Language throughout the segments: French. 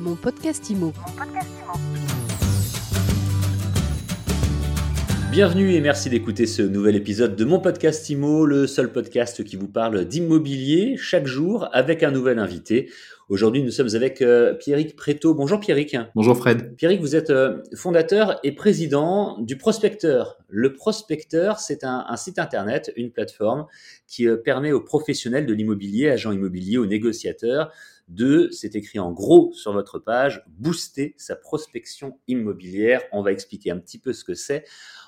Mon podcast IMO. Bienvenue et merci d'écouter ce nouvel épisode de mon podcast IMO, le seul podcast qui vous parle d'immobilier chaque jour avec un nouvel invité. Aujourd'hui, nous sommes avec euh, Pierrick Préto. Bonjour Pierrick. Bonjour Fred. Pierrick, vous êtes euh, fondateur et président du Prospecteur. Le Prospecteur, c'est un, un, site internet, une plateforme qui euh, permet aux professionnels de l'immobilier, agents immobiliers, aux négociateurs, de, c'est écrit en gros sur votre page, booster sa prospection immobilière. On va expliquer un petit peu ce que c'est.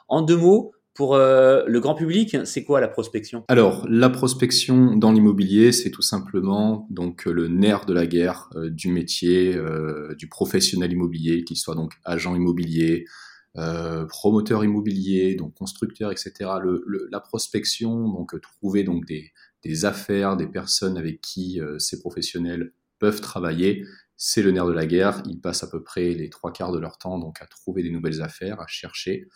En deux mots, pour euh, le grand public, c'est quoi la prospection? Alors, la prospection dans l'immobilier, c'est tout simplement donc le nerf de la guerre euh, du métier, euh, du professionnel immobilier, qu'il soit donc agent immobilier, euh, promoteur immobilier, donc constructeur, etc. La prospection, donc trouver donc des, affaires, des personnes avec qui euh, ces professionnels peuvent travailler, c'est le nerf de la guerre. Ils passent à peu près les trois quarts de leur temps donc à trouver des nouvelles affaires, à chercher.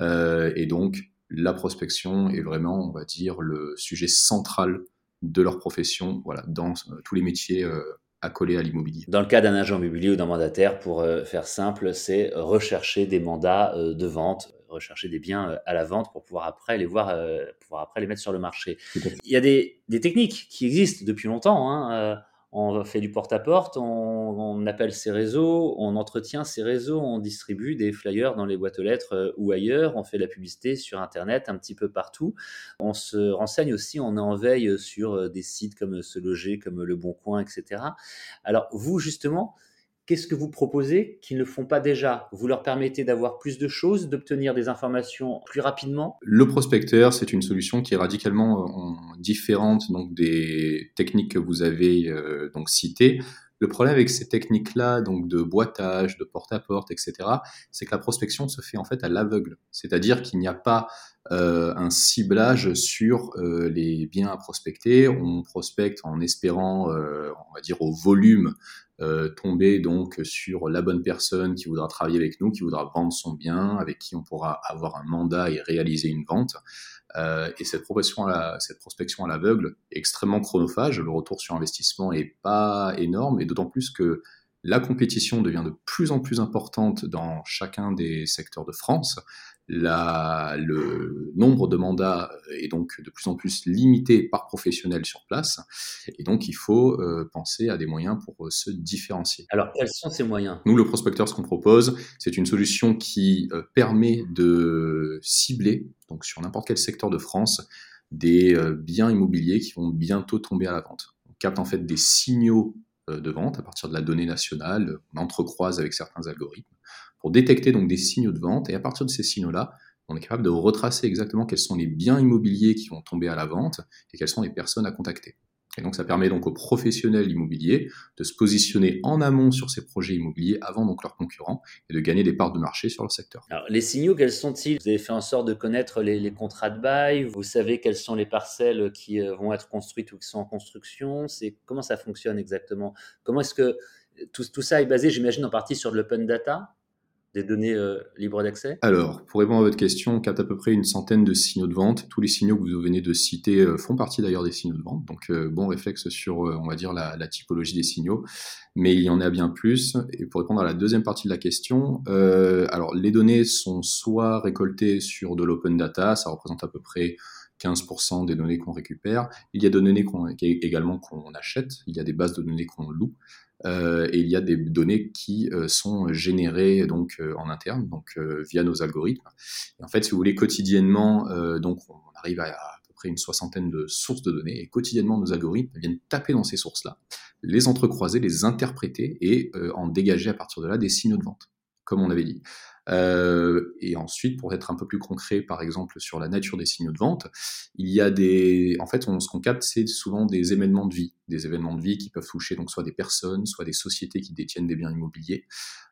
Euh, et donc, la prospection est vraiment, on va dire, le sujet central de leur profession, voilà, dans euh, tous les métiers euh, accolés à l'immobilier. Dans le cas d'un agent immobilier ou d'un mandataire, pour faire simple, c'est rechercher des mandats de vente, rechercher des biens à la vente pour pouvoir après les voir, pouvoir après les mettre sur le marché. Il y a des, des techniques qui existent depuis longtemps. Hein, on fait du porte-à-porte, on, on, appelle ses réseaux, on entretient ses réseaux, on distribue des flyers dans les boîtes aux lettres euh, ou ailleurs, on fait de la publicité sur Internet un petit peu partout. On se renseigne aussi, on est en veille sur euh, des sites comme Se Loger, comme Le Bon Coin, etc. Alors vous, justement, qu'est-ce que vous proposez qu'ils ne font pas déjà? Vous leur permettez d'avoir plus de choses, d'obtenir des informations plus rapidement? Le prospecteur, c'est une solution qui est radicalement euh, différente donc des techniques que vous avez euh, donc citées. Le problème avec ces techniques-là, donc de boitage, de porte-à-porte, etc., c'est que la prospection se fait en fait à l'aveugle. C'est-à-dire qu'il n'y a pas euh, un ciblage sur euh, les biens à prospecter. On prospecte en espérant, euh, on va dire, au volume tomber donc sur la bonne personne qui voudra travailler avec nous, qui voudra vendre son bien, avec qui on pourra avoir un mandat et réaliser une vente. Euh, et cette prospection, à la, cette prospection à l'aveugle est extrêmement chronophage. Le retour sur investissement est pas énorme, et d'autant plus que la compétition devient de plus en plus importante dans chacun des secteurs de France. La, le nombre de mandats est donc de plus en plus limité par professionnel sur place. Et donc, il faut euh, penser à des moyens pour euh, se différencier. Alors, quels sont ces moyens? Nous, le prospecteur, ce qu'on propose, c'est une solution qui euh, permet de cibler, sur n'importe quel secteur de France, des euh, biens immobiliers qui vont bientôt tomber à la vente. On capte en fait des signaux euh, de vente à partir de la donnée nationale, on entrecroise avec certains algorithmes pour détecter donc des signaux de vente et à partir de ces signaux-là, on est capable de retracer exactement quels sont les biens immobiliers qui vont tomber à la vente et quelles sont les personnes à contacter. Et donc ça permet donc aux professionnels immobiliers de se positionner en amont sur ces projets immobiliers avant donc leurs concurrents et de gagner des parts de marché sur leur secteur. Alors les signaux, quels sont-ils? Vous avez fait en sorte de connaître les, contrats de bail, vous savez quelles sont les parcelles qui euh, vont être construites ou qui sont en construction? C'est comment ça fonctionne exactement? Comment est-ce que tout, tout ça est basé, j'imagine, en partie sur de l'open data? Des données euh, libres d'accès? Alors, pour répondre à votre question, on capte à peu près une centaine de signaux de vente. Tous les signaux que vous venez de citer euh, font partie d'ailleurs des signaux de vente. Donc, euh, bon réflexe sur, euh, on va dire, la, la, typologie des signaux. Mais il y en a bien plus. Et pour répondre à la deuxième partie de la question, euh, alors, les données sont soit récoltées sur de l'open data, ça représente à peu près 15% des données qu'on récupère. Il y a des données qu'on, également qu'on achète. Il y a des bases de données qu'on loue. Euh, et il y a des données qui euh, sont générées donc euh, en interne, donc via nos algorithmes. En fait, si vous voulez, quotidiennement, donc on arrive à, à peu près une soixantaine de sources de données, et quotidiennement nos algorithmes viennent taper dans ces sources-là, les entrecroiser, les interpréter et en dégager à partir de là des signaux de vente, comme on avait dit. Euh, et ensuite, pour être un peu plus concret, par exemple sur la nature des signaux de vente, il y a des, en fait, ce qu'on capte, c'est souvent des événements de vie, des événements de vie qui peuvent toucher donc soit des personnes, soit des sociétés qui détiennent des biens immobiliers.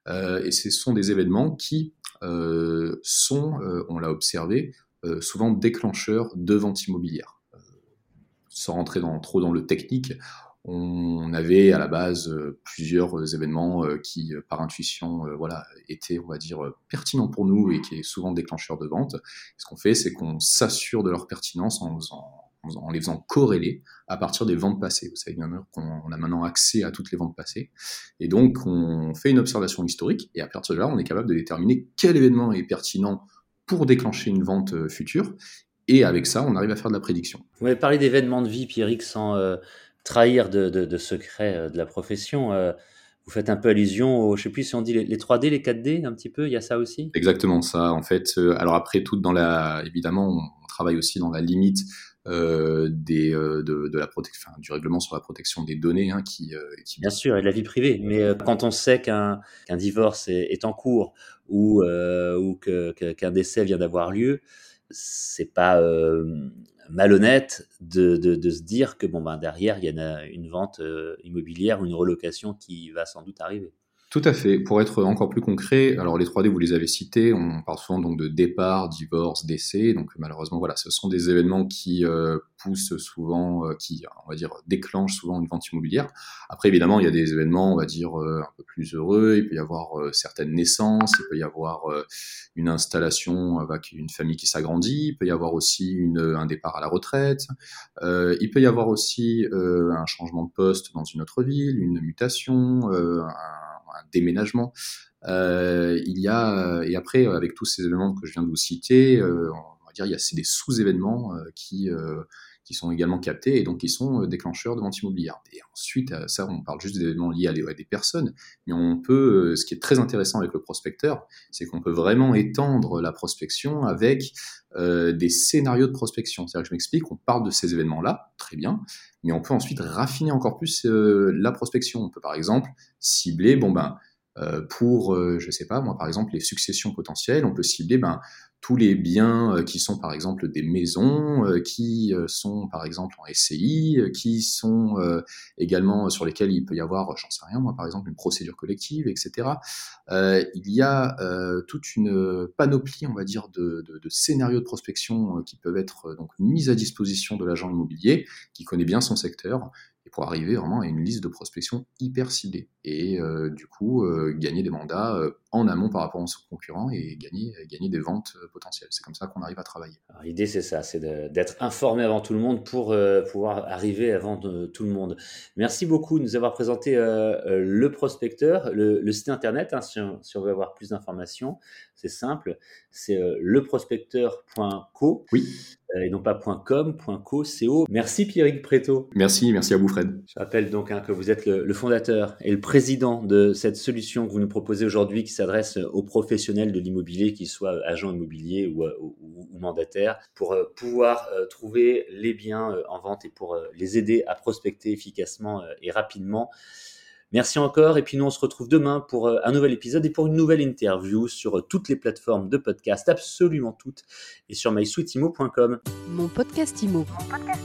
Euh, et ce sont des événements qui euh, sont, on l'a observé, souvent déclencheurs de vente immobilière. Sans rentrer dans, trop dans le technique, on avait à la base euh, plusieurs événements euh, qui, euh, par intuition, voilà, étaient, on va dire, pertinents pour nous et qui est souvent déclencheur de vente. Ce qu'on fait, c'est qu'on s'assure de leur pertinence en en, les faisant corréler à partir des ventes passées. Vous savez bien qu'on a maintenant accès à toutes les ventes passées. Et donc, on fait une observation historique et à partir de là, on est capable de déterminer quel événement est pertinent pour déclencher une vente euh, future. Et avec ça, on arrive à faire de la prédiction. Vous m'avez parlé d'événements de vie, Pierrick, sans euh, trahir de, de, secrets de la profession vous faites un peu allusion au, je sais plus si on dit les, 3D, les 4D, un petit peu, il y a ça aussi? Exactement ça, en fait. Euh, alors après, tout dans la, évidemment, on, travaille aussi dans la limite euh, des, euh, de, la protection, du règlement sur la protection des données, hein, qui, qui, Bien sûr, et de la vie privée. Mais quand on sait qu'un qu'un divorce est, en cours ou, ou qu'un décès vient d'avoir lieu, c'est pas malhonnête de, de, se dire que bon ben derrière il y a une, vente euh, immobilière ou une relocation qui va sans doute arriver. Tout à fait. Pour être encore plus concret, alors les 3D, vous les avez cités, on parle souvent donc de départ, divorce, décès. Donc malheureusement, voilà, ce sont des événements qui euh, poussent souvent, euh, qui, on va dire, déclenchent souvent une vente immobilière. Après, évidemment, il y a des événements, on va dire, euh, un peu plus heureux. Il peut y avoir certaines naissances, il peut y avoir une installation avec une famille qui s'agrandit, il peut y avoir aussi une, un départ à la retraite, il peut y avoir aussi un changement de poste dans une autre ville, une mutation, un un déménagement. Euh, il y a et après avec tous ces événements que je viens de vous citer, euh, on va dire il y a des sous-événements euh, qui qui sont également captés et donc qui sont déclencheurs de vente immobilière. Et ensuite, ça, on parle juste d'événements liés à des, personnes, mais on peut, ce qui est très intéressant avec le prospecteur, c'est qu'on peut vraiment étendre la prospection avec des scénarios de prospection. C'est-à-dire que je m'explique, on parle de ces événements-là, très bien, mais on peut ensuite raffiner encore plus la prospection. On peut par exemple cibler, bon ben, euh, pour, euh, je sais pas, moi par exemple, les successions potentielles, on peut cibler ben, tous les biens euh, qui sont par exemple des maisons, qui sont par exemple en SCI, qui sont également sur lesquels il peut y avoir, j'en sais rien moi par exemple, une procédure collective, etc. il y a toute une panoplie, on va dire, de, de, de scénarios de prospection qui peuvent être donc mis à disposition de l'agent immobilier qui connaît bien son secteur pour arriver vraiment à une liste de prospection hyper ciblée et euh, du coup euh, gagner des mandats euh, en amont par rapport aux concurrents et gagner, gagner des ventes potentielles. C'est comme ça qu'on arrive à travailler. L'idée c'est ça, c'est d'être informé avant tout le monde pour pouvoir arriver avant tout le monde. Merci beaucoup de nous avoir présenté le prospecteur, le, site internet, hein, si, on, si, on, veut avoir plus d'informations, c'est simple, c'est leprospecteur.co. Oui. Euh, et non pas .com, .co, .co. Merci Pierrick Préto. Merci, merci à vous Fred. Je rappelle donc hein, que vous êtes le, fondateur et le président de cette solution que vous nous proposez aujourd'hui qui s'adresse aux professionnels de l'immobilier, qu'ils soient agents immobiliers ou, euh, mandataires, pour euh, pouvoir trouver les biens en vente et pour les aider à prospecter efficacement et rapidement. Merci encore et puis nous on se retrouve demain pour euh, un nouvel épisode et pour une nouvelle interview sur euh, toutes les plateformes de podcast, absolument toutes, et sur mysweetimo.com. Mon podcast Imo. Mon podcast